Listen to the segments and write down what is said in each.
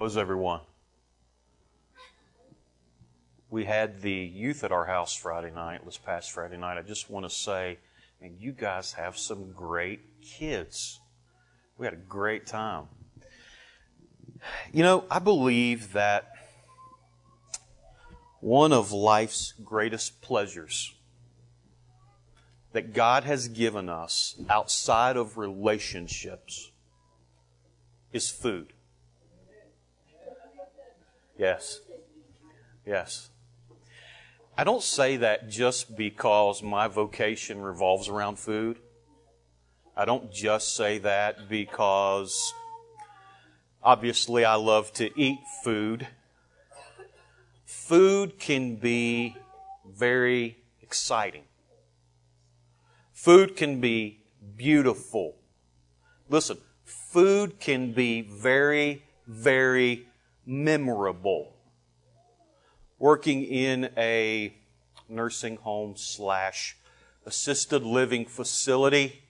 was everyone? We had the youth at our house Friday night, this past Friday night. I just want to say, and you guys have some great kids. We had a great time. You know, I believe that one of life's greatest pleasures that God has given us outside of relationships is food. Yes. Yes. I don't say that just because my vocation revolves around food. I don't just say that because obviously I love to eat food. Food can be very exciting. Food can be beautiful. Listen, food can be very, very memorable. Working in a nursing home slash assisted living facility,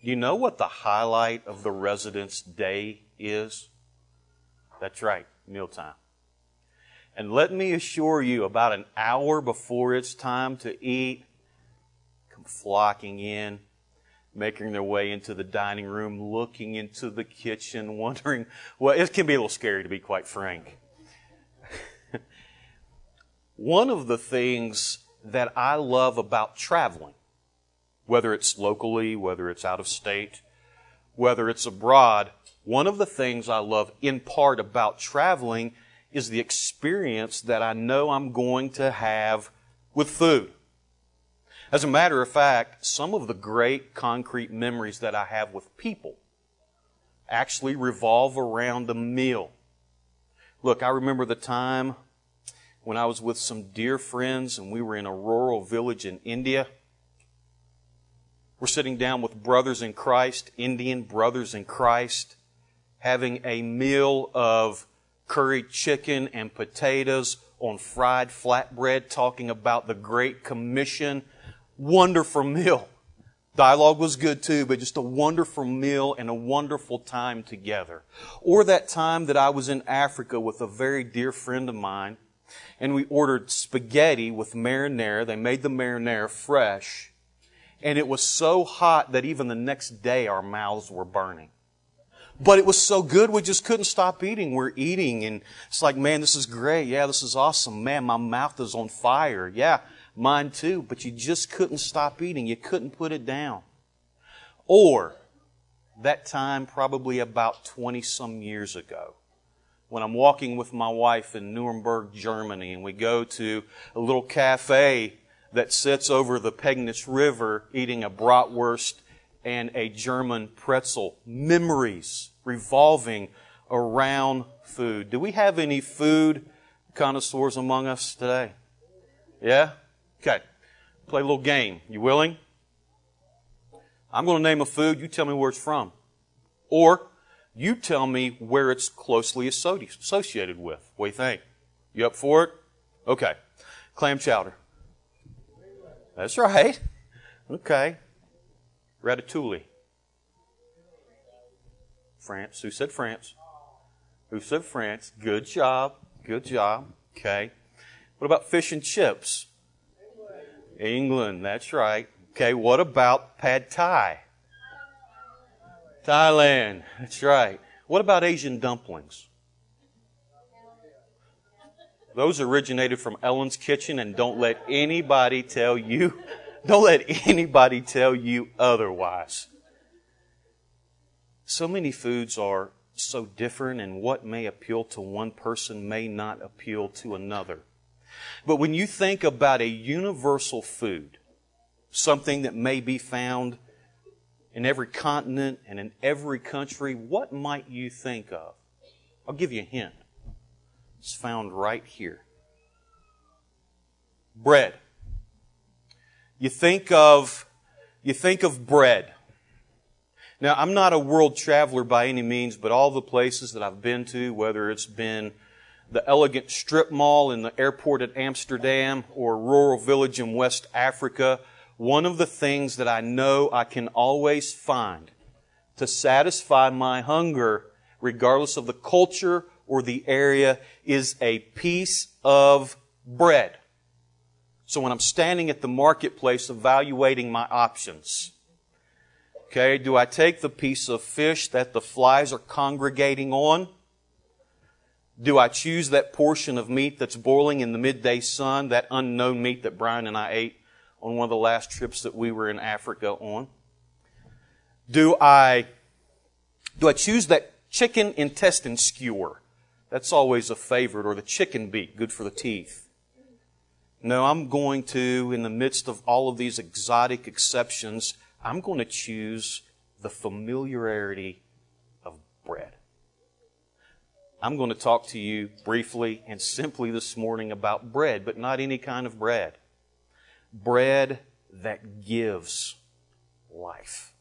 do you know what the highlight of the resident's day is? That's right, mealtime. And let me assure you, about an hour before it's time to eat, come flocking in, making their way into the dining room, looking into the kitchen, wondering, well, it can be a little scary to be quite frank. One of the things that I love about traveling, whether it's locally, whether it's out of state, whether it's abroad, one of the things I love in part about traveling is the experience that I know I'm going to have with food. As a matter of fact, some of the great concrete memories that I have with people actually revolve around a meal. Look, I remember the time when I was with some dear friends and we were in a rural village in India. We're sitting down with brothers in Christ, Indian brothers in Christ, having a meal of curried chicken and potatoes on fried flatbread, talking about the Great Commission wonderful meal. Dialogue was good too, but just a wonderful meal and a wonderful time together. Or that time that I was in Africa with a very dear friend of mine, and we ordered spaghetti with marinara. They made the marinara fresh, and it was so hot that even the next day our mouths were burning. But it was so good, we just couldn't stop eating. We're eating, and it's like, man, this is great. Yeah, this is awesome. Man, my mouth is on fire. Yeah, Mine too, but you just couldn't stop eating. You couldn't put it down. Or that time, probably about 20 some years ago, when I'm walking with my wife in Nuremberg, Germany, and we go to a little cafe that sits over the Pegnitz River eating a bratwurst and a German pretzel. Memories revolving around food. Do we have any food connoisseurs among us today? Yeah? Okay. Play a little game. You willing? I'm going to name a food. You tell me where it's from. Or you tell me where it's closely associated with. What do you think? You up for it? Okay. Clam chowder. That's right. Okay. Ratatouille. France. Who said France? Who said France? Good job. Good job. Okay. What about fish and chips? England, that's right. Okay, what about pad thai? Thailand, that's right. What about Asian dumplings? Those originated from Ellen's kitchen, and don't let anybody tell you, don't let anybody tell you otherwise. So many foods are so different, and what may appeal to one person may not appeal to another. But when you think about a universal food, something that may be found in every continent and in every country, what might you think of? I'll give you a hint. It's found right here. Bread. You think of, you think of bread. Now, I'm not a world traveler by any means, but all the places that I've been to, whether it's been the elegant strip mall in the airport at Amsterdam or rural village in West Africa, one of the things that I know I can always find to satisfy my hunger, regardless of the culture or the area is a piece of bread. So when I'm standing at the marketplace evaluating my options, okay, do I take the piece of fish that the flies are congregating on? Do I choose that portion of meat that's boiling in the midday sun, that unknown meat that Brian and I ate on one of the last trips that we were in Africa on? Do I, do I choose that chicken intestine skewer? That's always a favorite, or the chicken beak, good for the teeth. No, I'm going to, in the midst of all of these exotic exceptions, I'm going to choose the familiarity of bread. I'm going to talk to you briefly and simply this morning about bread, but not any kind of bread. Bread that gives life.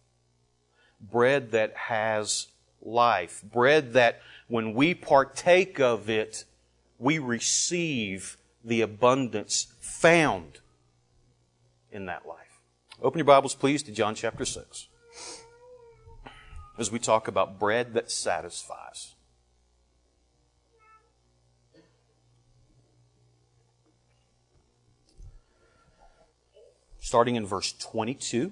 Bread that has life. Bread that when we partake of it, we receive the abundance found in that life. Open your Bibles, please, to John chapter 6 as we talk about bread that satisfies. Starting in verse 22.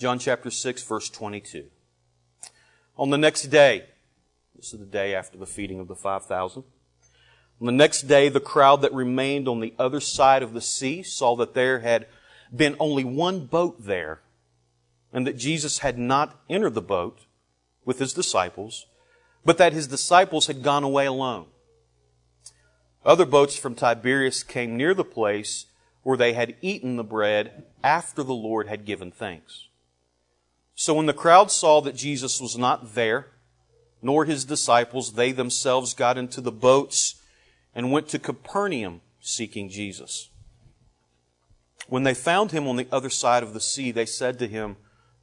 John chapter 6, verse 22. On the next day, this is the day after the feeding of the 5,000. On the next day, the crowd that remained on the other side of the sea saw that there had been only one boat there, and that Jesus had not entered the boat with his disciples, but that his disciples had gone away alone. Other boats from Tiberias came near the place where they had eaten the bread after the Lord had given thanks. So when the crowd saw that Jesus was not there, nor his disciples, they themselves got into the boats and went to Capernaum seeking Jesus. When they found him on the other side of the sea, they said to him,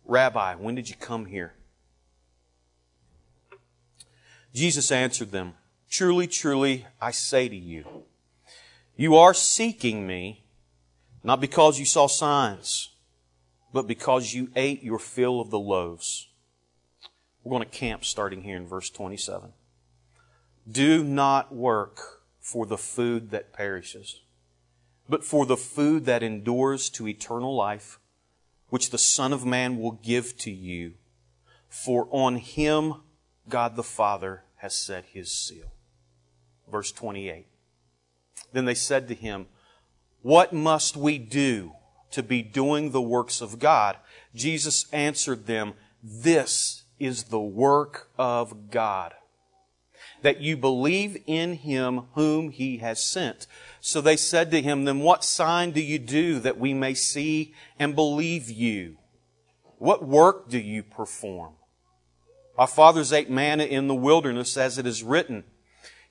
Rabbi, when did you come here? Jesus answered them, Truly, truly, I say to you, you are seeking me, not because you saw signs, but because you ate your fill of the loaves. We're going to camp starting here in verse 27. Do not work for the food that perishes, but for the food that endures to eternal life, which the Son of Man will give to you. For on him God the Father has set his seal verse 28. Then they said to him, What must we do to be doing the works of God? Jesus answered them, This is the work of God, that you believe in him whom he has sent. So they said to him, Then what sign do you do that we may see and believe you? What work do you perform? Our fathers ate manna in the wilderness as it is written,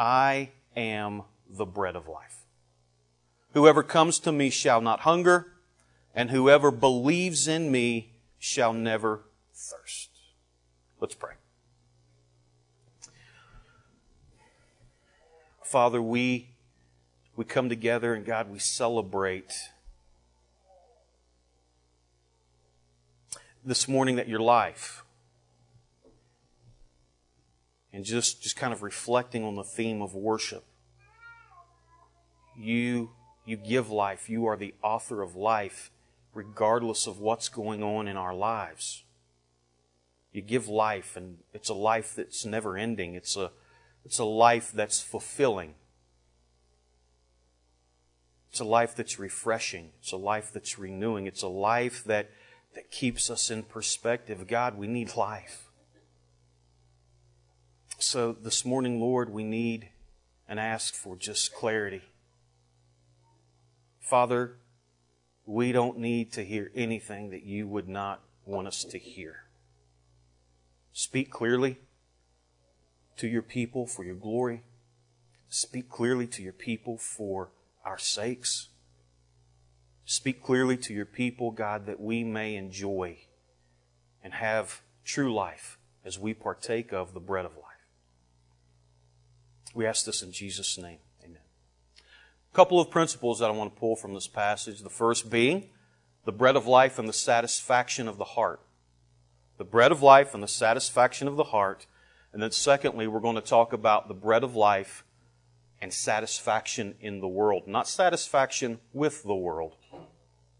I am the bread of life. Whoever comes to me shall not hunger, and whoever believes in me shall never thirst. Let's pray. Father, we, we come together and God, we celebrate this morning that your life and just, just kind of reflecting on the theme of worship. You, you give life. You are the author of life, regardless of what's going on in our lives. You give life, and it's a life that's never ending. It's a, it's a life that's fulfilling. It's a life that's refreshing. It's a life that's renewing. It's a life that, that keeps us in perspective. God, we need life. So this morning, Lord, we need and ask for just clarity. Father, we don't need to hear anything that you would not want us to hear. Speak clearly to your people for your glory. Speak clearly to your people for our sakes. Speak clearly to your people, God, that we may enjoy and have true life as we partake of the bread of life. We ask this in Jesus' name. Amen. A couple of principles that I want to pull from this passage. The first being the bread of life and the satisfaction of the heart. The bread of life and the satisfaction of the heart. And then secondly, we're going to talk about the bread of life and satisfaction in the world. Not satisfaction with the world,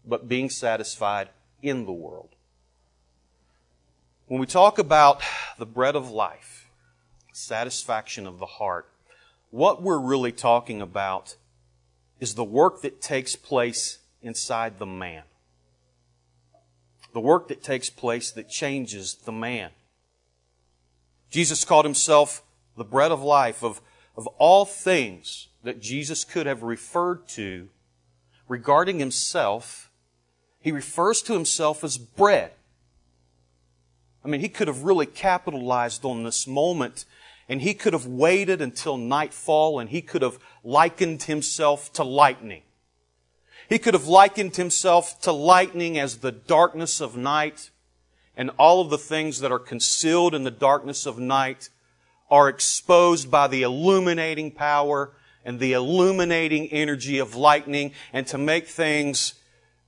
but being satisfied in the world. When we talk about the bread of life, satisfaction of the heart, what we're really talking about is the work that takes place inside the man. The work that takes place that changes the man. Jesus called himself the bread of life. Of, of all things that Jesus could have referred to regarding himself, he refers to himself as bread. I mean, he could have really capitalized on this moment and he could have waited until nightfall and he could have likened himself to lightning. He could have likened himself to lightning as the darkness of night. And all of the things that are concealed in the darkness of night are exposed by the illuminating power and the illuminating energy of lightning. And to make things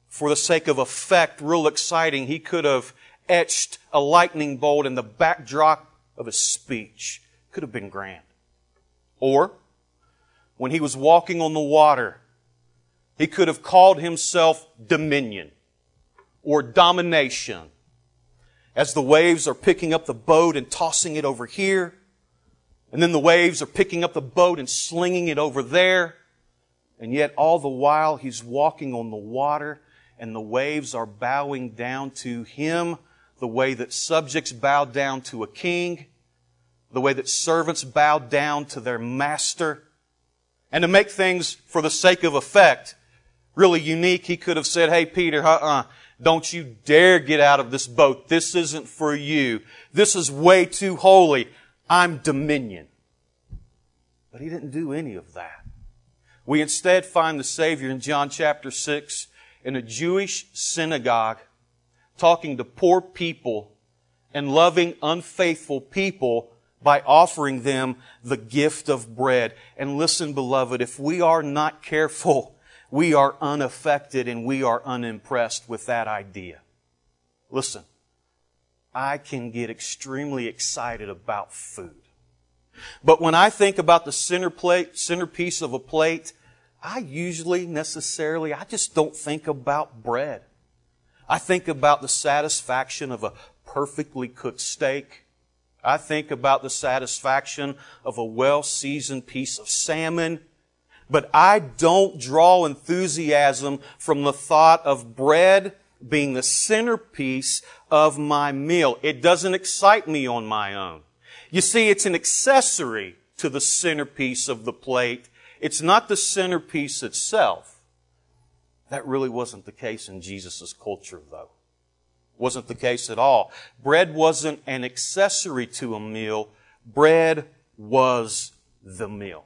for the sake of effect real exciting, he could have etched a lightning bolt in the backdrop of his speech could have been grand. Or, when he was walking on the water, he could have called himself dominion or domination. As the waves are picking up the boat and tossing it over here, and then the waves are picking up the boat and slinging it over there, and yet all the while he's walking on the water and the waves are bowing down to him the way that subjects bow down to a king the way that servants bow down to their master. And to make things for the sake of effect really unique, he could have said, Hey, Peter, uh-uh, don't you dare get out of this boat. This isn't for you. This is way too holy. I'm dominion. But he didn't do any of that. We instead find the Savior in John chapter 6 in a Jewish synagogue talking to poor people and loving unfaithful people by offering them the gift of bread. And listen, beloved, if we are not careful, we are unaffected and we are unimpressed with that idea. Listen, I can get extremely excited about food. But when I think about the center plate, centerpiece of a plate, I usually necessarily, I just don't think about bread. I think about the satisfaction of a perfectly cooked steak I think about the satisfaction of a well-seasoned piece of salmon. But I don't draw enthusiasm from the thought of bread being the centerpiece of my meal. It doesn't excite me on my own. You see, it's an accessory to the centerpiece of the plate. It's not the centerpiece itself. That really wasn't the case in Jesus' culture, though. Wasn't the case at all. Bread wasn't an accessory to a meal. Bread was the meal.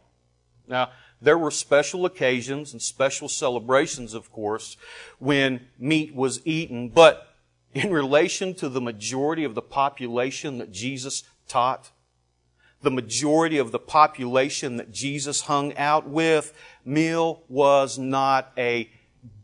Now, there were special occasions and special celebrations, of course, when meat was eaten, but in relation to the majority of the population that Jesus taught, the majority of the population that Jesus hung out with, meal was not a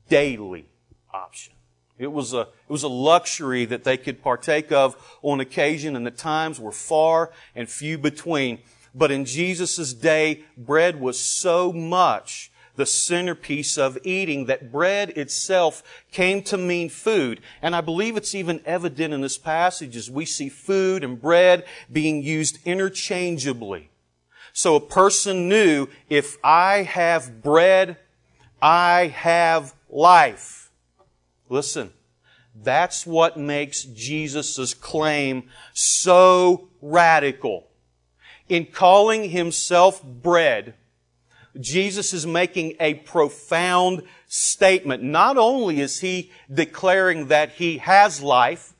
daily option. It was a, it was a luxury that they could partake of on occasion and the times were far and few between. But in Jesus' day, bread was so much the centerpiece of eating that bread itself came to mean food. And I believe it's even evident in this passage as we see food and bread being used interchangeably. So a person knew if I have bread, I have life. Listen, that's what makes Jesus' claim so radical. In calling himself bread, Jesus is making a profound statement. Not only is he declaring that he has life,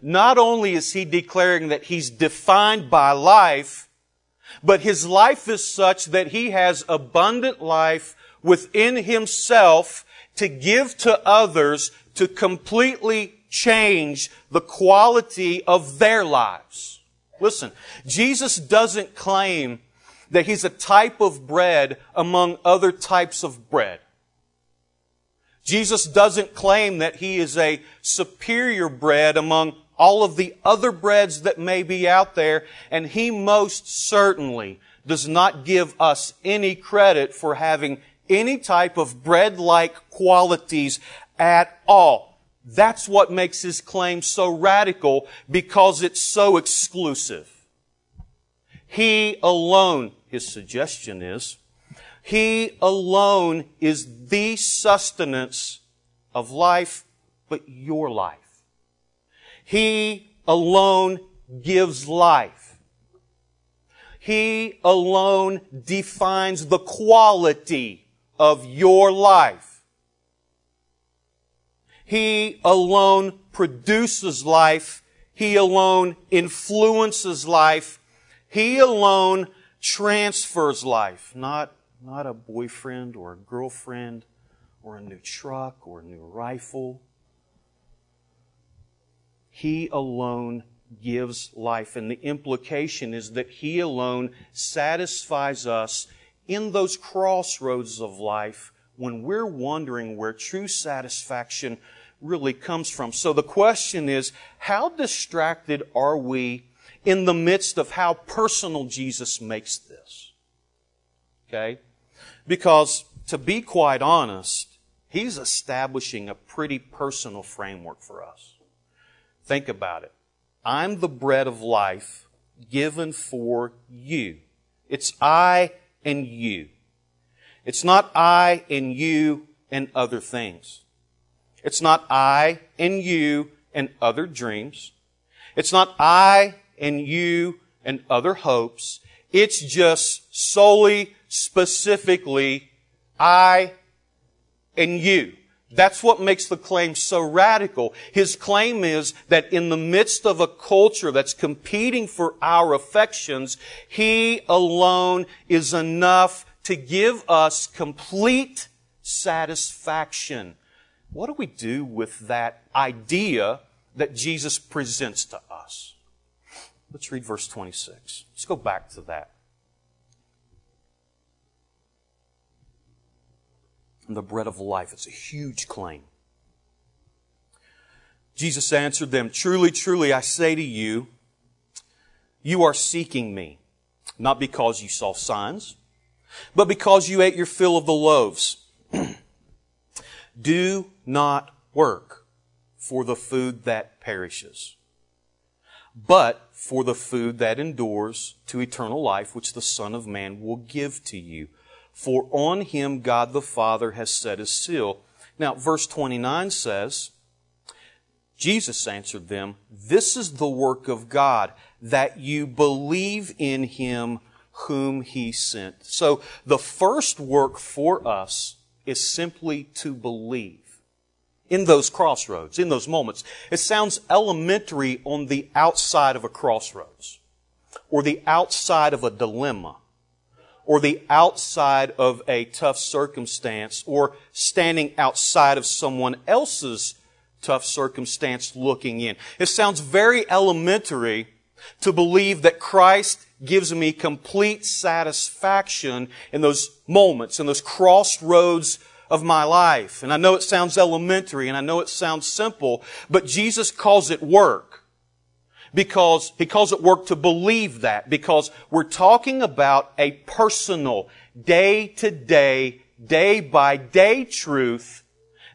not only is he declaring that he's defined by life, but his life is such that he has abundant life within himself to give to others to completely change the quality of their lives. Listen, Jesus doesn't claim that he's a type of bread among other types of bread. Jesus doesn't claim that he is a superior bread among all of the other breads that may be out there, and he most certainly does not give us any credit for having any type of bread-like qualities at all. That's what makes his claim so radical because it's so exclusive. He alone, his suggestion is, he alone is the sustenance of life, but your life. He alone gives life. He alone defines the quality of your life. He alone produces life. He alone influences life. He alone transfers life, not, not a boyfriend or a girlfriend or a new truck or a new rifle he alone gives life. And the implication is that He alone satisfies us in those crossroads of life when we're wondering where true satisfaction really comes from. So the question is, how distracted are we in the midst of how personal Jesus makes this? Okay? Because to be quite honest, He's establishing a pretty personal framework for us. Think about it. I'm the bread of life given for you. It's I and you. It's not I and you and other things. It's not I and you and other dreams. It's not I and you and other hopes. It's just solely, specifically, I and you. That's what makes the claim so radical. His claim is that in the midst of a culture that's competing for our affections, He alone is enough to give us complete satisfaction. What do we do with that idea that Jesus presents to us? Let's read verse 26. Let's go back to that. The bread of life. It's a huge claim. Jesus answered them, Truly, truly, I say to you, you are seeking me, not because you saw signs, but because you ate your fill of the loaves. Do not work for the food that perishes, but for the food that endures to eternal life, which the Son of Man will give to you for on him God the Father has set his seal. Now, verse 29 says, Jesus answered them, This is the work of God, that you believe in him whom he sent. So the first work for us is simply to believe in those crossroads, in those moments. It sounds elementary on the outside of a crossroads or the outside of a dilemma or the outside of a tough circumstance or standing outside of someone else's tough circumstance looking in. It sounds very elementary to believe that Christ gives me complete satisfaction in those moments, in those crossroads of my life. And I know it sounds elementary and I know it sounds simple, but Jesus calls it work because he calls it work to believe that because we're talking about a personal, day to day, day by day truth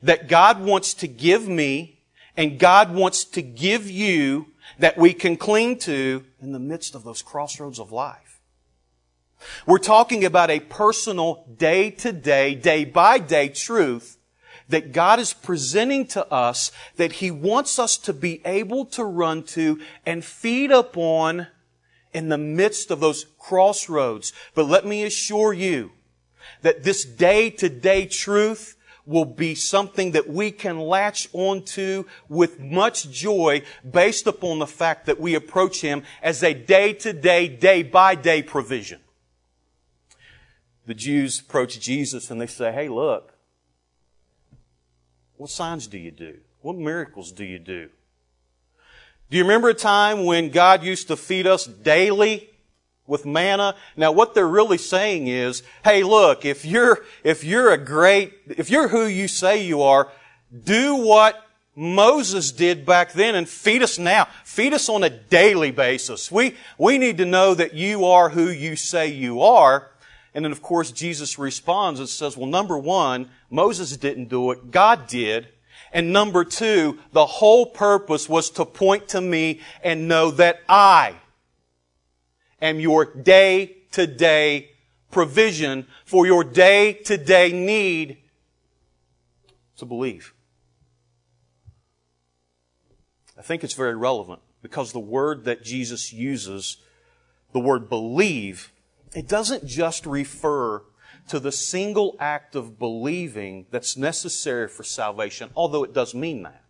that God wants to give me and God wants to give you that we can cling to in the midst of those crossroads of life. We're talking about a personal day to day, day by day truth that God is presenting to us that He wants us to be able to run to and feed upon in the midst of those crossroads. But let me assure you that this day to day truth will be something that we can latch onto with much joy based upon the fact that we approach Him as a day to day, day by day provision. The Jews approach Jesus and they say, Hey, look, what signs do you do? What miracles do you do? Do you remember a time when God used to feed us daily with manna? Now what they're really saying is, hey look, if you're, if you're a great, if you're who you say you are, do what Moses did back then and feed us now. Feed us on a daily basis. We, we need to know that you are who you say you are. And then of course Jesus responds and says, well number one, Moses didn't do it, God did. And number two, the whole purpose was to point to me and know that I am your day to day provision for your day to day need to believe. I think it's very relevant because the word that Jesus uses, the word believe, it doesn't just refer to the single act of believing that's necessary for salvation, although it does mean that.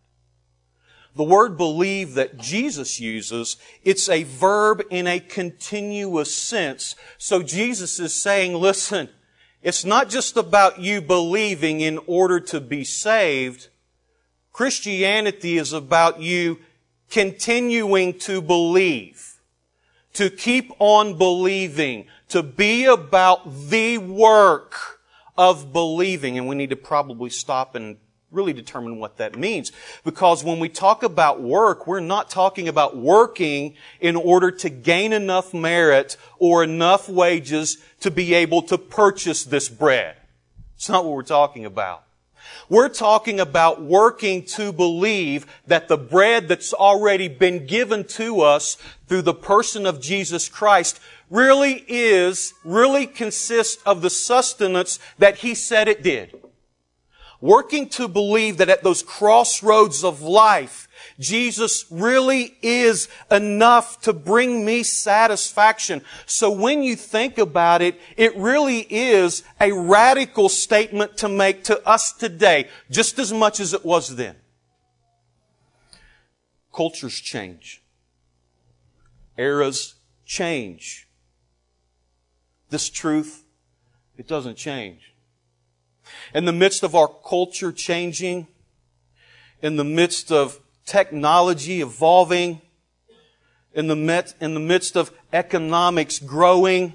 The word believe that Jesus uses, it's a verb in a continuous sense. So Jesus is saying, listen, it's not just about you believing in order to be saved. Christianity is about you continuing to believe, to keep on believing, to be about the work of believing. And we need to probably stop and really determine what that means. Because when we talk about work, we're not talking about working in order to gain enough merit or enough wages to be able to purchase this bread. It's not what we're talking about. We're talking about working to believe that the bread that's already been given to us through the person of Jesus Christ really is, really consists of the sustenance that He said it did. Working to believe that at those crossroads of life, Jesus really is enough to bring me satisfaction. So when you think about it, it really is a radical statement to make to us today, just as much as it was then. Cultures change. Eras change. This truth, it doesn't change. In the midst of our culture changing, in the midst of technology evolving, in the, midst, in the midst of economics growing,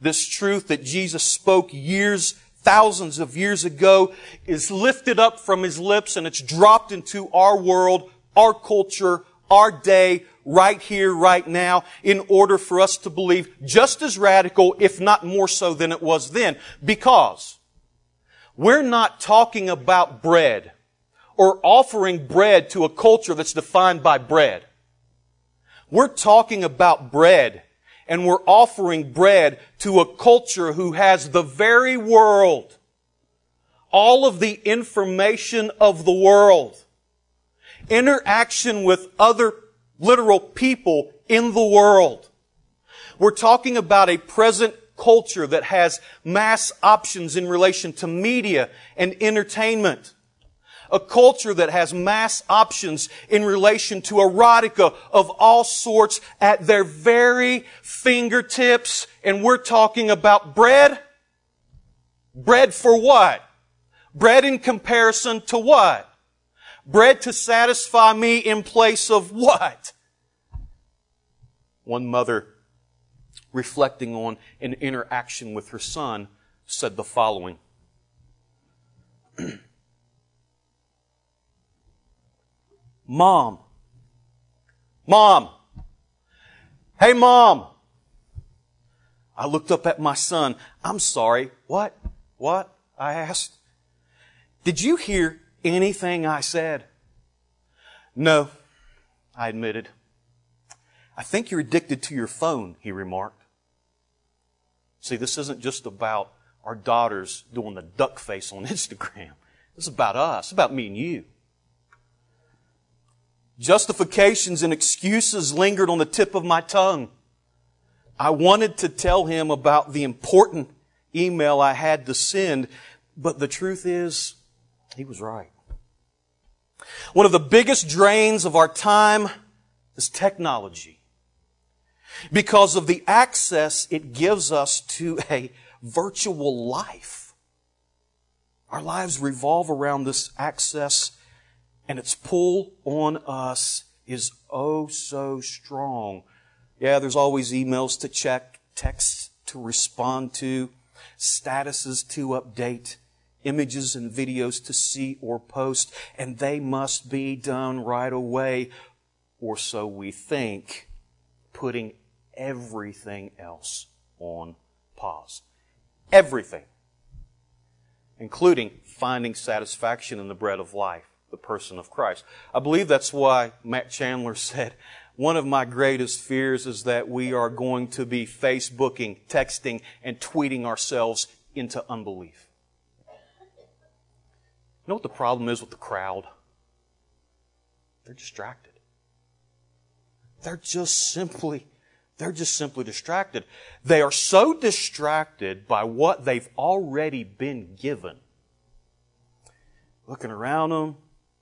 this truth that Jesus spoke years, thousands of years ago is lifted up from his lips and it's dropped into our world, our culture, our day, right here, right now, in order for us to believe just as radical, if not more so than it was then. Because we're not talking about bread or offering bread to a culture that's defined by bread. We're talking about bread and we're offering bread to a culture who has the very world, all of the information of the world, interaction with other literal people in the world. We're talking about a present culture that has mass options in relation to media and entertainment. A culture that has mass options in relation to erotica of all sorts at their very fingertips. And we're talking about bread. Bread for what? Bread in comparison to what? Bread to satisfy me in place of what? One mother, reflecting on an interaction with her son, said the following. Mom. Mom. Hey, mom. I looked up at my son. I'm sorry. What? What? I asked. Did you hear anything I said? No, I admitted. I think you're addicted to your phone, he remarked. See, this isn't just about our daughters doing the duck face on Instagram. This is about us, about me and you. Justifications and excuses lingered on the tip of my tongue. I wanted to tell him about the important email I had to send, but the truth is, He was right. One of the biggest drains of our time is technology. Because of the access it gives us to a virtual life. Our lives revolve around this access and its pull on us is oh so strong. Yeah, there's always emails to check, texts to respond to, statuses to update, images and videos to see or post, and they must be done right away, or so we think, putting everything else on pause. Everything. Including finding satisfaction in the bread of life, the person of Christ. I believe that's why Matt Chandler said, one of my greatest fears is that we are going to be Facebooking, texting, and tweeting ourselves into unbelief. You know what the problem is with the crowd? They're distracted. They're just simply, they're just simply distracted. They are so distracted by what they've already been given. Looking around them,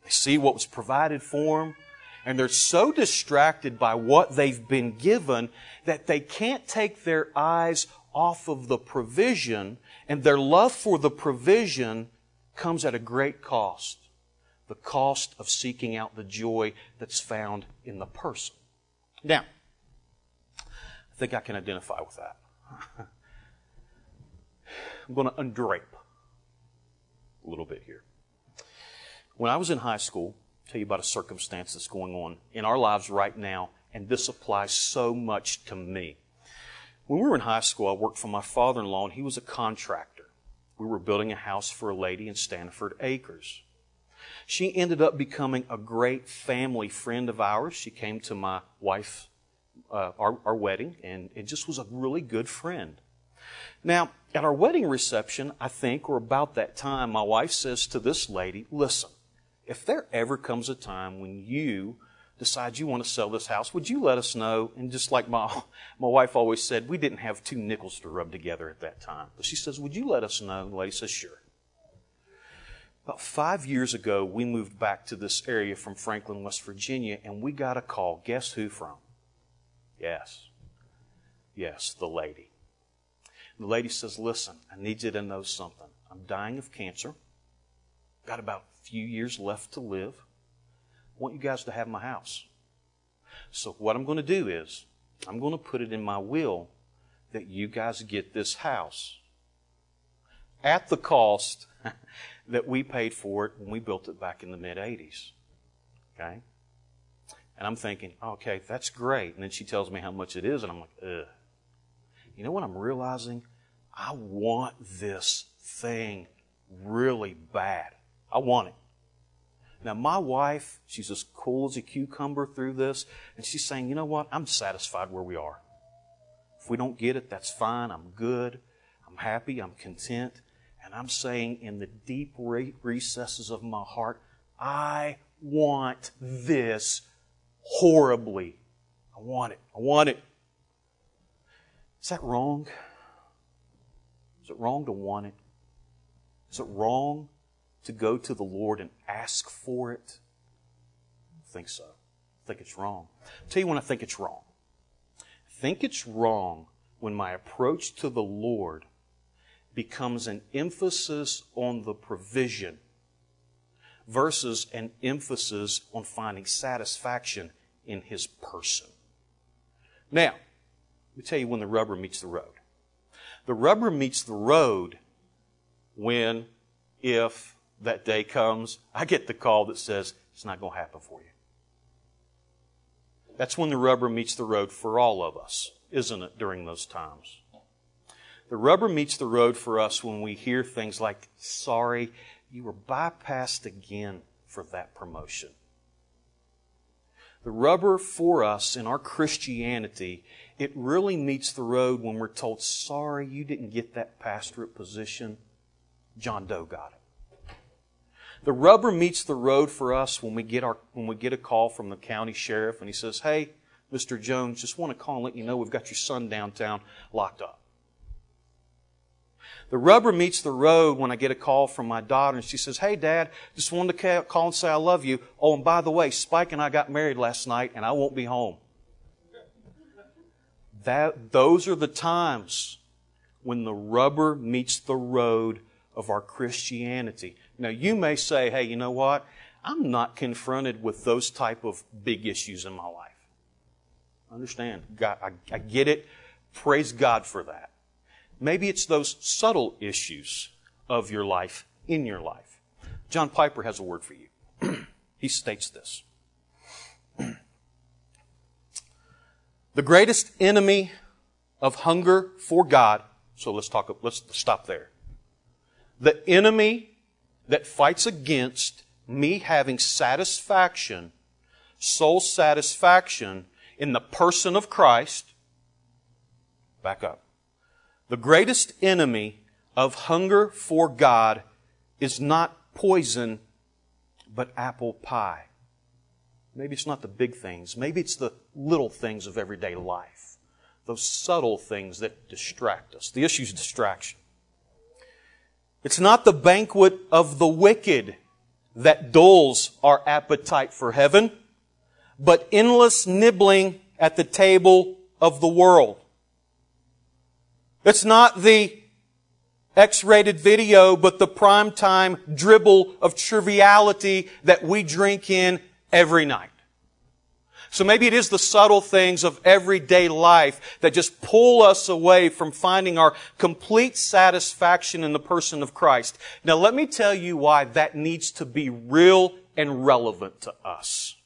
they see what was provided for them, and they're so distracted by what they've been given that they can't take their eyes off of the provision, and their love for the provision comes at a great cost. The cost of seeking out the joy that's found in the person. Now, I think I can identify with that. I'm going to undrape a little bit here. When I was in high school, I'll tell you about a circumstance that's going on in our lives right now, and this applies so much to me. When we were in high school, I worked for my father in law, and he was a contractor. We were building a house for a lady in Stanford Acres. She ended up becoming a great family friend of ours. She came to my wife, uh, our, our wedding, and it just was a really good friend. Now, at our wedding reception, I think, or about that time, my wife says to this lady, Listen, if there ever comes a time when you decide you want to sell this house, would you let us know? And just like my, my wife always said, we didn't have two nickels to rub together at that time. But she says, would you let us know? And the lady says, sure. About five years ago, we moved back to this area from Franklin, West Virginia, and we got a call. Guess who from? Yes. Yes, the lady. The lady says, listen, I need you to know something. I'm dying of cancer. Got about few years left to live. I want you guys to have my house. So what I'm going to do is, I'm going to put it in my will that you guys get this house at the cost that we paid for it when we built it back in the mid 80s. Okay? And I'm thinking, okay, that's great. And then she tells me how much it is, and I'm like, ugh. You know what I'm realizing? I want this thing really bad. I want it. Now, my wife, she's as cool as a cucumber through this, and she's saying, you know what? I'm satisfied where we are. If we don't get it, that's fine. I'm good. I'm happy. I'm content. And I'm saying in the deep recesses of my heart, I want this horribly. I want it. I want it. Is that wrong? Is it wrong to want it? Is it wrong to go to the Lord and ask for it? I think so. I think it's wrong. I'll tell you when I think it's wrong. I think it's wrong when my approach to the Lord becomes an emphasis on the provision versus an emphasis on finding satisfaction in His person. Now, let me tell you when the rubber meets the road. The rubber meets the road when, if that day comes, I get the call that says, it's not going to happen for you. That's when the rubber meets the road for all of us, isn't it, during those times? The rubber meets the road for us when we hear things like, sorry, you were bypassed again for that promotion. The rubber for us in our Christianity, it really meets the road when we're told, sorry, you didn't get that pastorate position. John Doe got it. The rubber meets the road for us when we get our, when we get a call from the county sheriff and he says, hey, Mr. Jones, just want to call and let you know we've got your son downtown locked up. The rubber meets the road when I get a call from my daughter and she says, Hey dad, just wanted to call and say I love you. Oh, and by the way, Spike and I got married last night and I won't be home. That, those are the times when the rubber meets the road of our Christianity. Now you may say, hey, you know what? I'm not confronted with those type of big issues in my life. Understand? God, I, I get it. Praise God for that. Maybe it's those subtle issues of your life in your life. John Piper has a word for you. he states this. the greatest enemy of hunger for God, so let's talk, let's stop there. The enemy that fights against me having satisfaction, soul satisfaction in the person of Christ, back up. The greatest enemy of hunger for God is not poison, but apple pie. Maybe it's not the big things. Maybe it's the little things of everyday life. Those subtle things that distract us. The issue is distraction. It's not the banquet of the wicked that dulls our appetite for heaven, but endless nibbling at the table of the world. It's not the X-rated video, but the primetime dribble of triviality that we drink in every night. So maybe it is the subtle things of everyday life that just pull us away from finding our complete satisfaction in the person of Christ. Now let me tell you why that needs to be real and relevant to us.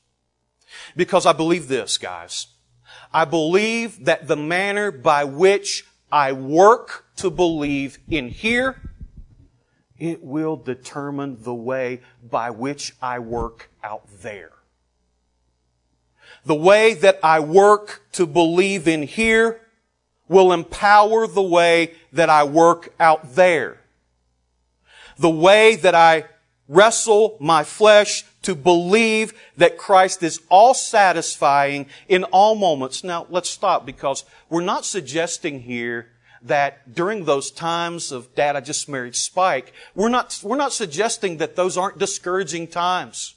Because I believe this, guys. I believe that the manner by which I work to believe in here, it will determine the way by which I work out there. The way that I work to believe in here will empower the way that I work out there. The way that I wrestle my flesh to believe that Christ is all satisfying in all moments. Now, let's stop because we're not suggesting here that during those times of dad, I just married Spike, we're not, we're not suggesting that those aren't discouraging times.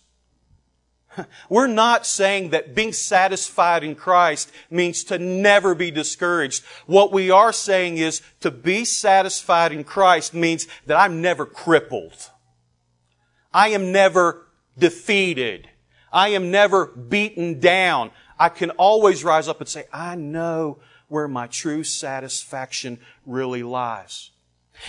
We're not saying that being satisfied in Christ means to never be discouraged. What we are saying is to be satisfied in Christ means that I'm never crippled. I am never defeated. I am never beaten down. I can always rise up and say, I know where my true satisfaction really lies.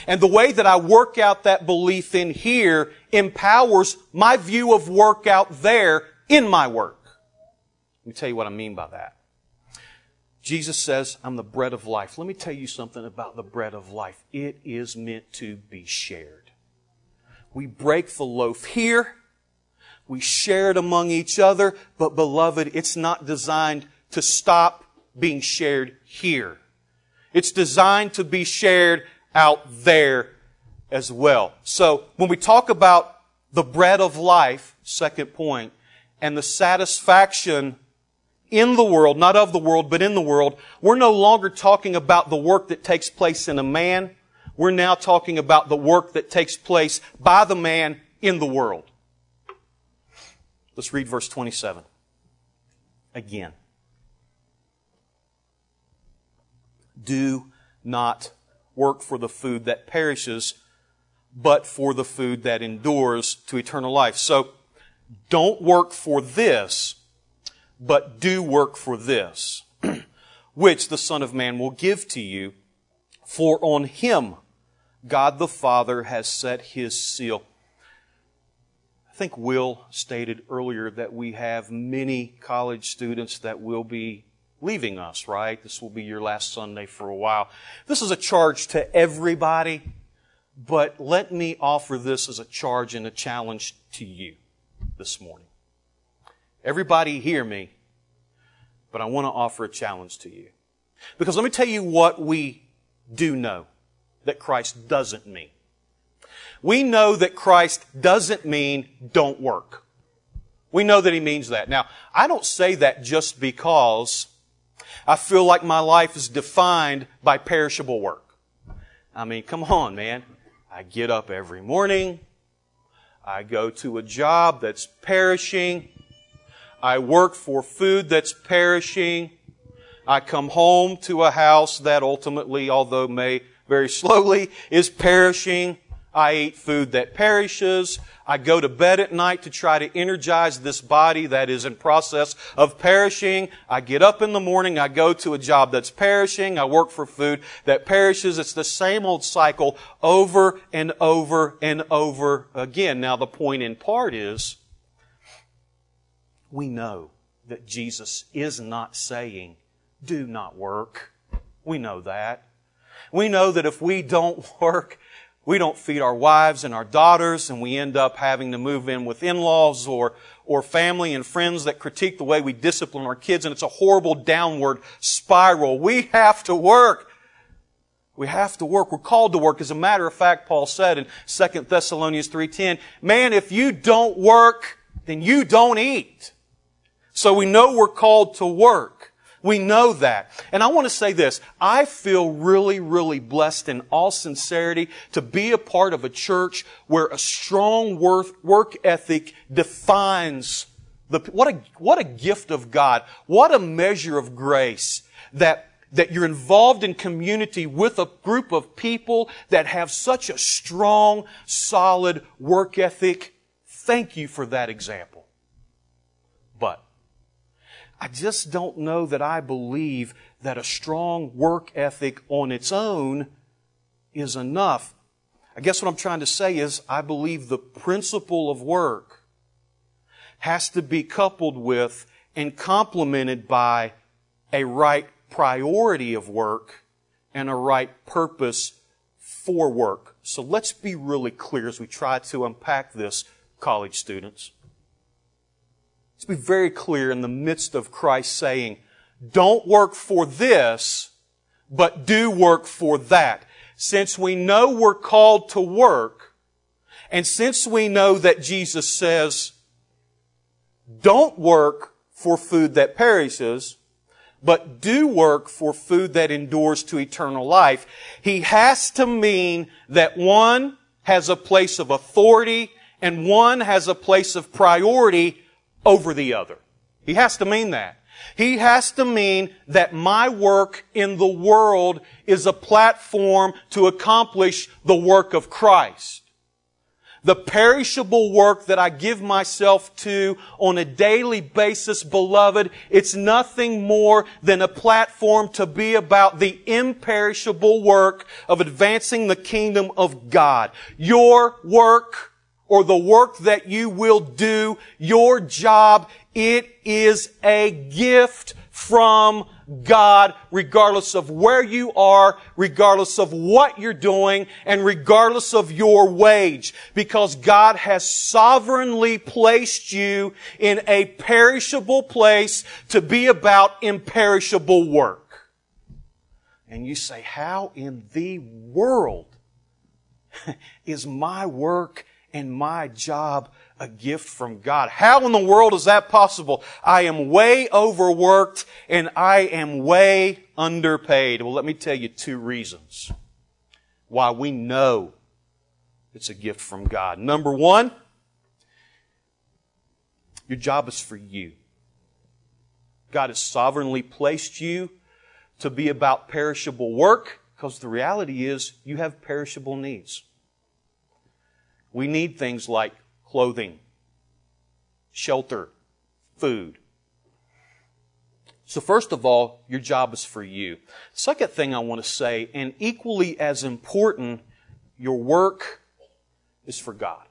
And the way that I work out that belief in here empowers my view of work out there in my work. Let me tell you what I mean by that. Jesus says, I'm the bread of life. Let me tell you something about the bread of life. It is meant to be shared. We break the loaf here. We share it among each other. But beloved, it's not designed to stop being shared here. It's designed to be shared out there as well. So when we talk about the bread of life, second point, and the satisfaction in the world, not of the world, but in the world, we're no longer talking about the work that takes place in a man. We're now talking about the work that takes place by the man in the world. Let's read verse 27 again. Do not work for the food that perishes, but for the food that endures to eternal life. So, don't work for this, but do work for this, which the Son of Man will give to you. For on him God the Father has set his seal. I think Will stated earlier that we have many college students that will be leaving us, right? This will be your last Sunday for a while. This is a charge to everybody, but let me offer this as a charge and a challenge to you this morning. Everybody hear me, but I want to offer a challenge to you. Because let me tell you what we do know that Christ doesn't mean. We know that Christ doesn't mean don't work. We know that He means that. Now, I don't say that just because I feel like my life is defined by perishable work. I mean, come on, man. I get up every morning. I go to a job that's perishing. I work for food that's perishing. I come home to a house that ultimately, although may very slowly, is perishing. I eat food that perishes. I go to bed at night to try to energize this body that is in process of perishing. I get up in the morning. I go to a job that's perishing. I work for food that perishes. It's the same old cycle over and over and over again. Now the point in part is we know that Jesus is not saying, do not work. We know that. We know that if we don't work, we don't feed our wives and our daughters and we end up having to move in with in-laws or, or family and friends that critique the way we discipline our kids and it's a horrible downward spiral. We have to work. We have to work. We're called to work. As a matter of fact, Paul said in 2 Thessalonians 3.10, man, if you don't work, then you don't eat. So we know we're called to work. We know that. And I want to say this. I feel really, really blessed in all sincerity to be a part of a church where a strong work ethic defines the, what a, what a gift of God. What a measure of grace that that you're involved in community with a group of people that have such a strong, solid work ethic. Thank you for that example. I just don't know that I believe that a strong work ethic on its own is enough. I guess what I'm trying to say is I believe the principle of work has to be coupled with and complemented by a right priority of work and a right purpose for work. So let's be really clear as we try to unpack this, college students. Let's be very clear in the midst of Christ saying, don't work for this, but do work for that. Since we know we're called to work, and since we know that Jesus says, don't work for food that perishes, but do work for food that endures to eternal life, he has to mean that one has a place of authority and one has a place of priority over the other. He has to mean that. He has to mean that my work in the world is a platform to accomplish the work of Christ. The perishable work that I give myself to on a daily basis, beloved, it's nothing more than a platform to be about the imperishable work of advancing the kingdom of God. Your work or the work that you will do, your job, it is a gift from God, regardless of where you are, regardless of what you're doing, and regardless of your wage. Because God has sovereignly placed you in a perishable place to be about imperishable work. And you say, how in the world is my work and my job a gift from God. How in the world is that possible? I am way overworked and I am way underpaid. Well, let me tell you two reasons why we know it's a gift from God. Number one, your job is for you. God has sovereignly placed you to be about perishable work because the reality is you have perishable needs. We need things like clothing, shelter, food. So first of all, your job is for you. Second thing I want to say, and equally as important, your work is for God.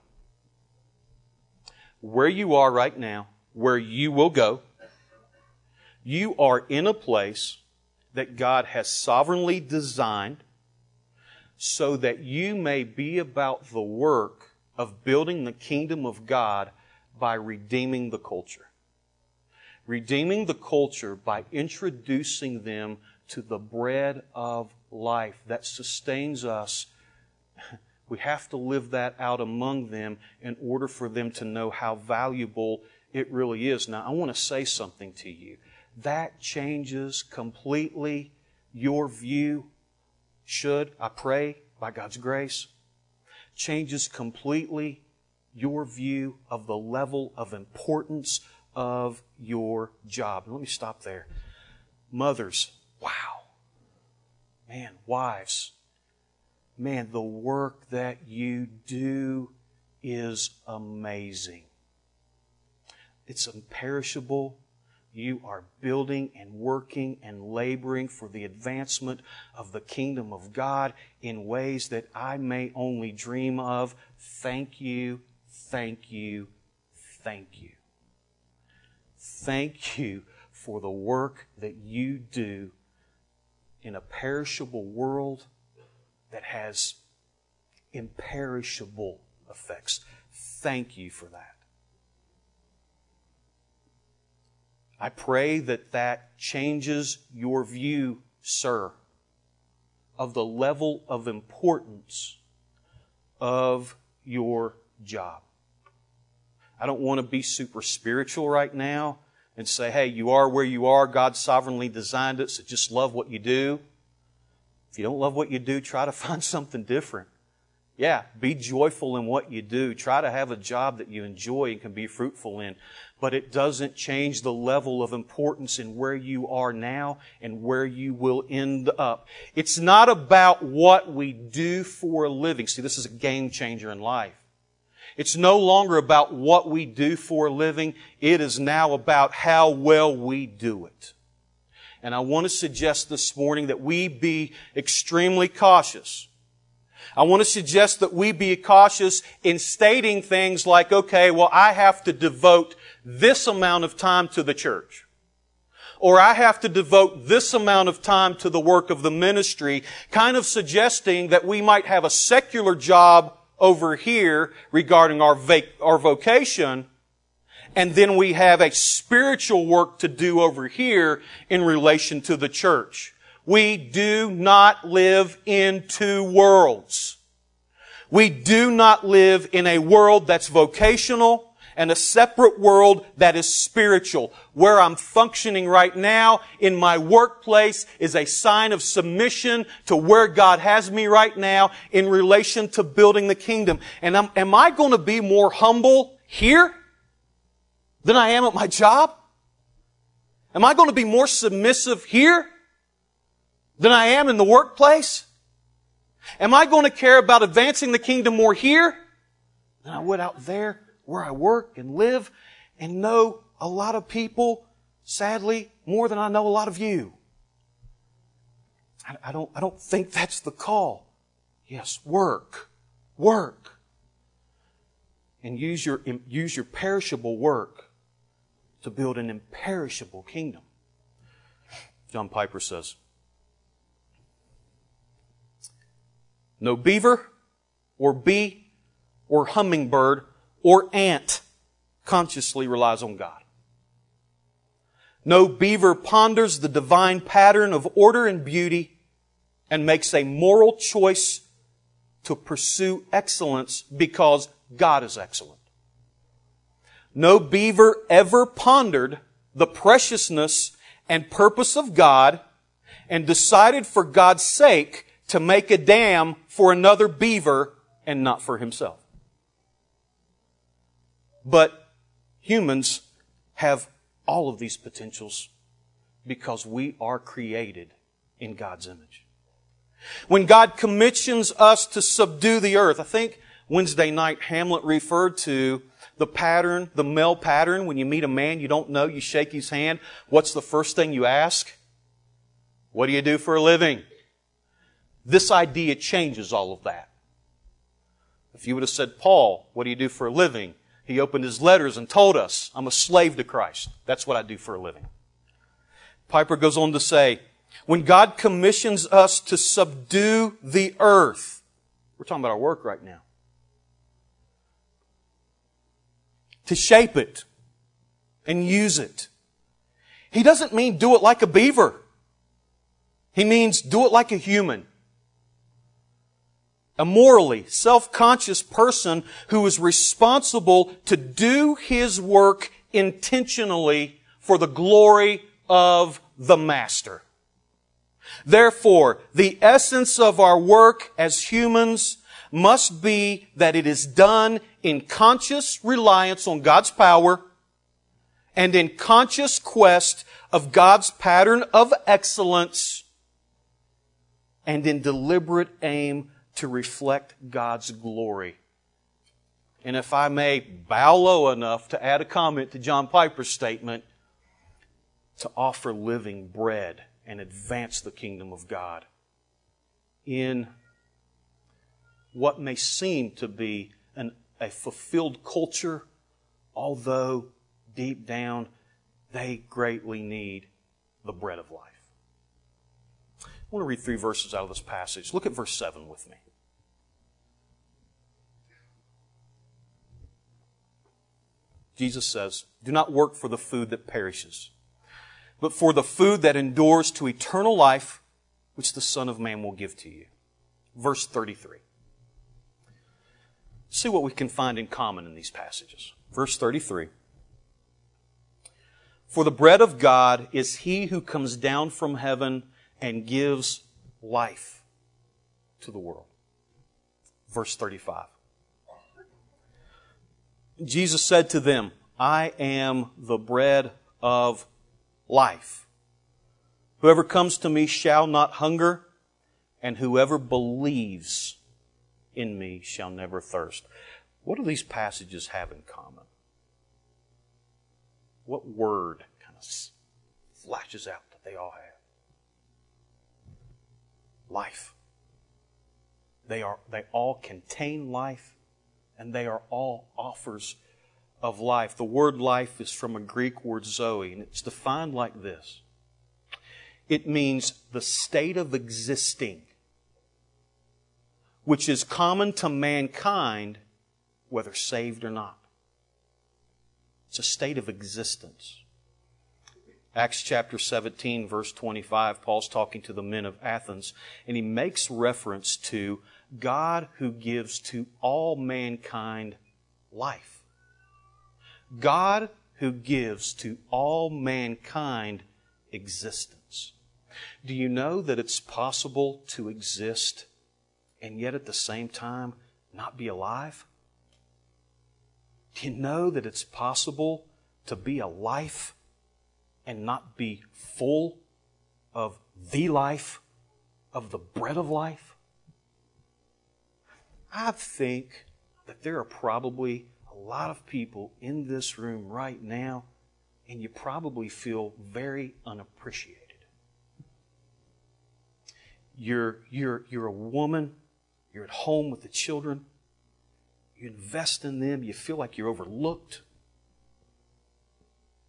Where you are right now, where you will go, you are in a place that God has sovereignly designed so that you may be about the work of building the kingdom of God by redeeming the culture. Redeeming the culture by introducing them to the bread of life that sustains us. We have to live that out among them in order for them to know how valuable it really is. Now, I want to say something to you. That changes completely your view, should, I pray, by God's grace, changes completely your view of the level of importance of your job. let me stop there. Mothers, wow. Man, wives, man, the work that you do is amazing. It's imperishable. You are building and working and laboring for the advancement of the kingdom of God in ways that I may only dream of. Thank you, thank you, thank you. Thank you for the work that you do in a perishable world that has imperishable effects. Thank you for that. I pray that that changes your view, sir, of the level of importance of your job. I don't want to be super spiritual right now and say, hey, you are where you are. God sovereignly designed it, so just love what you do. If you don't love what you do, try to find something different. Yeah, be joyful in what you do. Try to have a job that you enjoy and can be fruitful in. But it doesn't change the level of importance in where you are now and where you will end up. It's not about what we do for a living. See, this is a game changer in life. It's no longer about what we do for a living. It is now about how well we do it. And I want to suggest this morning that we be extremely cautious I want to suggest that we be cautious in stating things like, okay, well, I have to devote this amount of time to the church. Or I have to devote this amount of time to the work of the ministry, kind of suggesting that we might have a secular job over here regarding our, vac- our vocation, and then we have a spiritual work to do over here in relation to the church. We do not live in two worlds. We do not live in a world that's vocational and a separate world that is spiritual. Where I'm functioning right now in my workplace is a sign of submission to where God has me right now in relation to building the kingdom. And I'm, am I going to be more humble here than I am at my job? Am I going to be more submissive here than I am in the workplace? Am I going to care about advancing the kingdom more here than I would out there where I work and live and know a lot of people, sadly, more than I know a lot of you? I, don't, I don't think that's the call. Yes, work. Work. And use your, use your perishable work to build an imperishable kingdom. John Piper says, No beaver or bee or hummingbird or ant consciously relies on God. No beaver ponders the divine pattern of order and beauty and makes a moral choice to pursue excellence because God is excellent. No beaver ever pondered the preciousness and purpose of God and decided for God's sake to make a dam for another beaver and not for himself. But humans have all of these potentials because we are created in God's image. When God commissions us to subdue the earth, I think Wednesday night Hamlet referred to the pattern, the male pattern. When you meet a man you don't know, you shake his hand. What's the first thing you ask? What do you do for a living? This idea changes all of that. If you would have said, Paul, what do you do for a living? He opened his letters and told us, I'm a slave to Christ. That's what I do for a living. Piper goes on to say, when God commissions us to subdue the earth, we're talking about our work right now, to shape it and use it. He doesn't mean do it like a beaver. He means do it like a human a morally self-conscious person who is responsible to do his work intentionally for the glory of the master. Therefore, the essence of our work as humans must be that it is done in conscious reliance on God's power and in conscious quest of God's pattern of excellence and in deliberate aim to reflect God's glory. And if I may bow low enough to add a comment to John Piper's statement, to offer living bread and advance the kingdom of God in what may seem to be an, a fulfilled culture, although deep down they greatly need the bread of life. I want to read three verses out of this passage. Look at verse 7 with me. Jesus says, Do not work for the food that perishes, but for the food that endures to eternal life, which the Son of Man will give to you. Verse 33. See what we can find in common in these passages. Verse 33. For the bread of God is he who comes down from heaven and gives life to the world. Verse 35. Jesus said to them, I am the bread of life. Whoever comes to me shall not hunger, and whoever believes in me shall never thirst. What do these passages have in common? What word kind of flashes out that they all have? Life. They are they all contain life and they are all offers of life. The word life is from a Greek word zoe and it's defined like this. It means the state of existing which is common to mankind, whether saved or not. It's a state of existence. Acts chapter 17, verse 25, Paul's talking to the men of Athens, and he makes reference to God who gives to all mankind life. God who gives to all mankind existence. Do you know that it's possible to exist and yet at the same time not be alive? Do you know that it's possible to be a life and not be full of the life, of the bread of life? I think that there are probably a lot of people in this room right now, and you probably feel very unappreciated. You're, you're, you're a woman you're at home with the children. You invest in them. You feel like you're overlooked.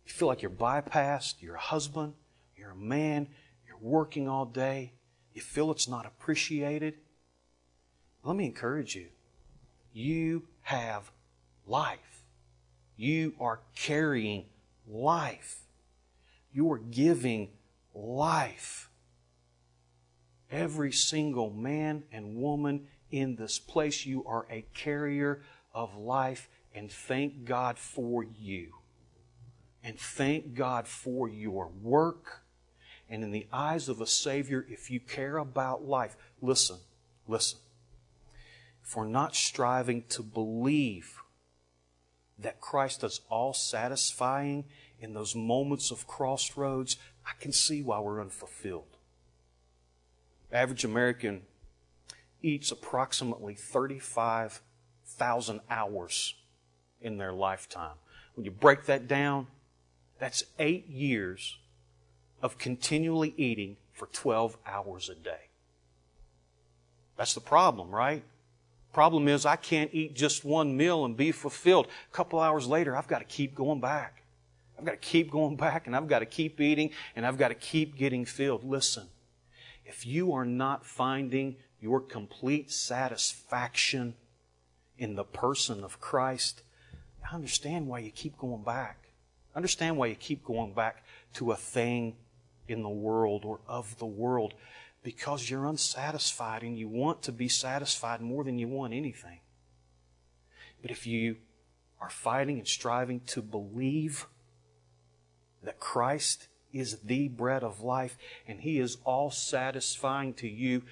You feel like you're bypassed. You're a husband. You're a man. You're working all day. You feel it's not appreciated. Let me encourage you. You have life. You are carrying life. You are giving life. Every single man and woman in this place, you are a carrier of life, and thank God for you. And thank God for your work. And in the eyes of a Savior, if you care about life, listen, listen. If we're not striving to believe that Christ is all satisfying in those moments of crossroads, I can see why we're unfulfilled average American eats approximately 35,000 hours in their lifetime. When you break that down, that's eight years of continually eating for 12 hours a day. That's the problem, right? Problem is, I can't eat just one meal and be fulfilled. A couple hours later, I've got to keep going back. I've got to keep going back and I've got to keep eating and I've got to keep getting filled. Listen, if you are not finding your complete satisfaction in the person of Christ, I understand why you keep going back. Understand why you keep going back to a thing in the world or of the world because you're unsatisfied and you want to be satisfied more than you want anything. But if you are fighting and striving to believe that Christ is the bread of life, and He is all satisfying to you,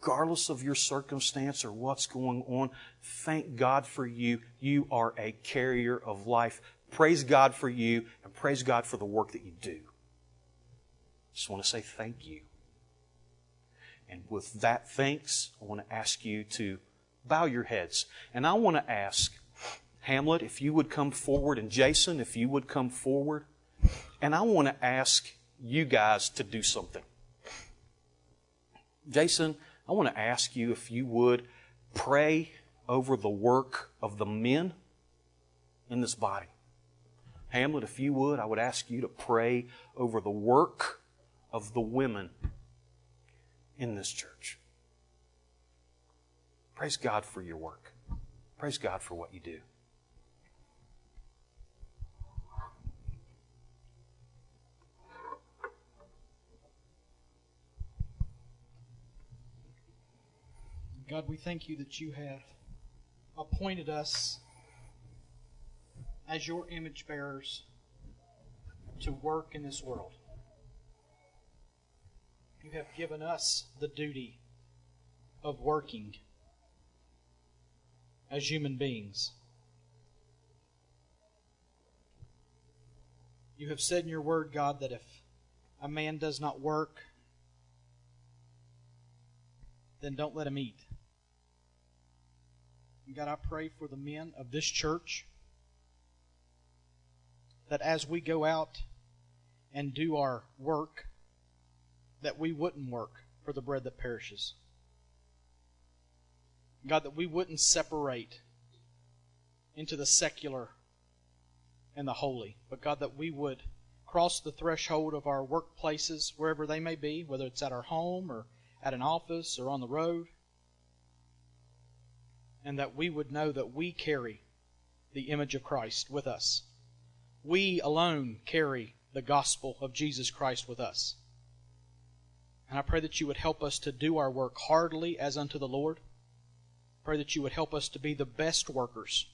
regardless of your circumstance or what's going on. Thank God for you. You are a carrier of life. Praise God for you, and praise God for the work that you do. I just want to say thank you. And with that thanks, I want to ask you to bow your heads. And I want to ask Hamlet if you would come forward, and Jason if you would come forward. And I want to ask you guys to do something. Jason, I want to ask you if you would pray over the work of the men in this body. Hamlet, if you would, I would ask you to pray over the work of the women in this church. Praise God for your work. Praise God for what you do. God, we thank you that you have appointed us as your image bearers to work in this world. You have given us the duty of working as human beings. You have said in your word, God, that if a man does not work, then don't let him eat. God, I pray for the men of this church that as we go out and do our work, that we wouldn't work for the bread that perishes. God, that we wouldn't separate into the secular and the holy, but God, that we would cross the threshold of our workplaces, wherever they may be, whether it's at our home or at an office or on the road, and that we would know that we carry the image of Christ with us. We alone carry the gospel of Jesus Christ with us. And I pray that you would help us to do our work heartily as unto the Lord. Pray that you would help us to be the best workers.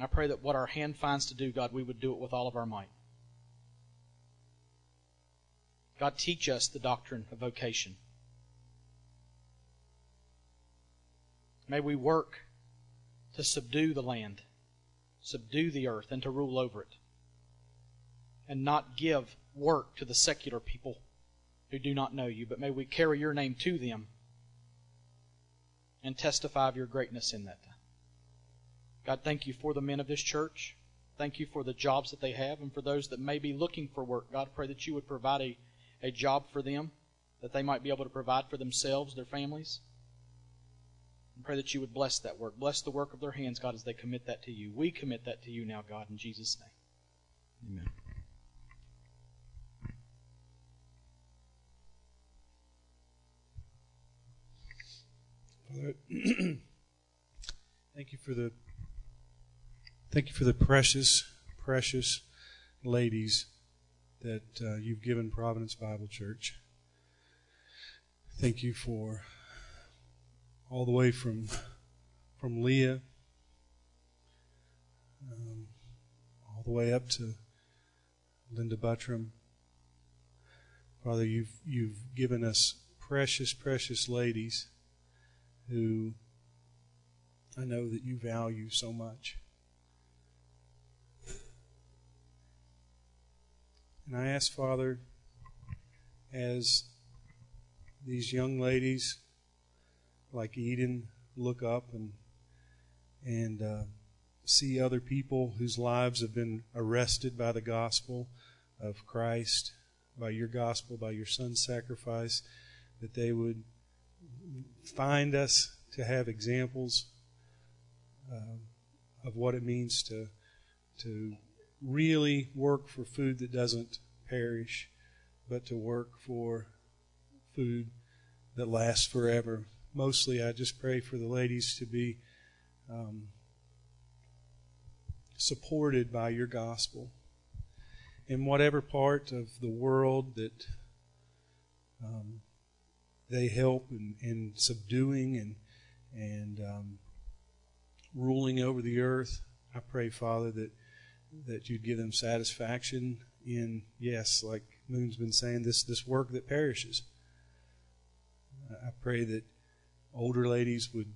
I pray that what our hand finds to do, God, we would do it with all of our might. God, teach us the doctrine of vocation. May we work to subdue the land, subdue the earth, and to rule over it, and not give work to the secular people who do not know you, but may we carry your name to them and testify of your greatness in that. God, thank you for the men of this church. Thank you for the jobs that they have and for those that may be looking for work. God, pray that you would provide a, a job for them, that they might be able to provide for themselves, their families. And pray that you would bless that work. Bless the work of their hands, God, as they commit that to you. We commit that to you now, God, in Jesus' name. Amen. Father, thank you for the thank you for the precious, precious ladies that uh, you've given Providence Bible Church. Thank you for all the way from from Leah, um, all the way up to Linda Buttram. Father, you've you've given us precious, precious ladies who I know that you value so much. And I ask, Father, as these young ladies like Eden look up and and uh, see other people whose lives have been arrested by the gospel of Christ, by your gospel, by your son's sacrifice, that they would find us to have examples uh, of what it means to to really work for food that doesn't perish, but to work for food that lasts forever. Mostly, I just pray for the ladies to be um, supported by your gospel in whatever part of the world that um, they help in, in subduing and and um, ruling over the earth. I pray, Father, that that you'd give them satisfaction in yes, like Moon's been saying, this this work that perishes. I pray that older ladies would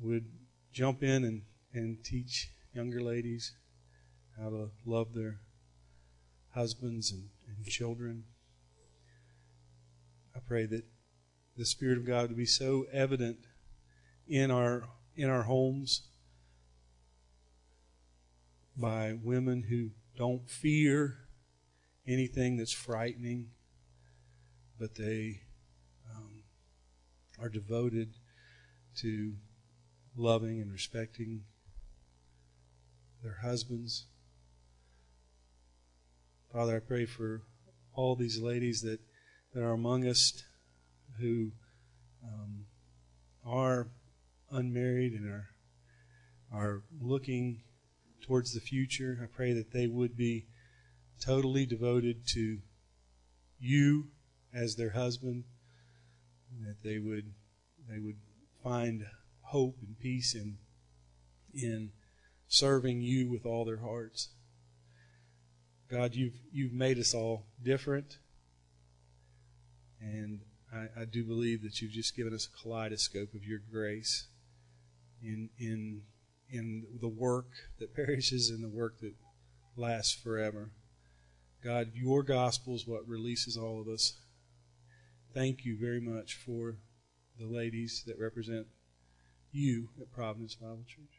would jump in and, and teach younger ladies how to love their husbands and, and children. I pray that the Spirit of God would be so evident in our in our homes by women who don't fear anything that's frightening, but they um, are devoted to loving and respecting their husbands. Father, I pray for all these ladies that, that are among us who um, are unmarried and are are looking towards the future. I pray that they would be totally devoted to you as their husband, and that they would they would find hope and peace in in serving you with all their hearts. God, you've you've made us all different, and I, I do believe that you've just given us a kaleidoscope of your grace in in in the work that perishes and the work that lasts forever. God, your gospel is what releases all of us. Thank you very much for the ladies that represent you at Providence Bible Church.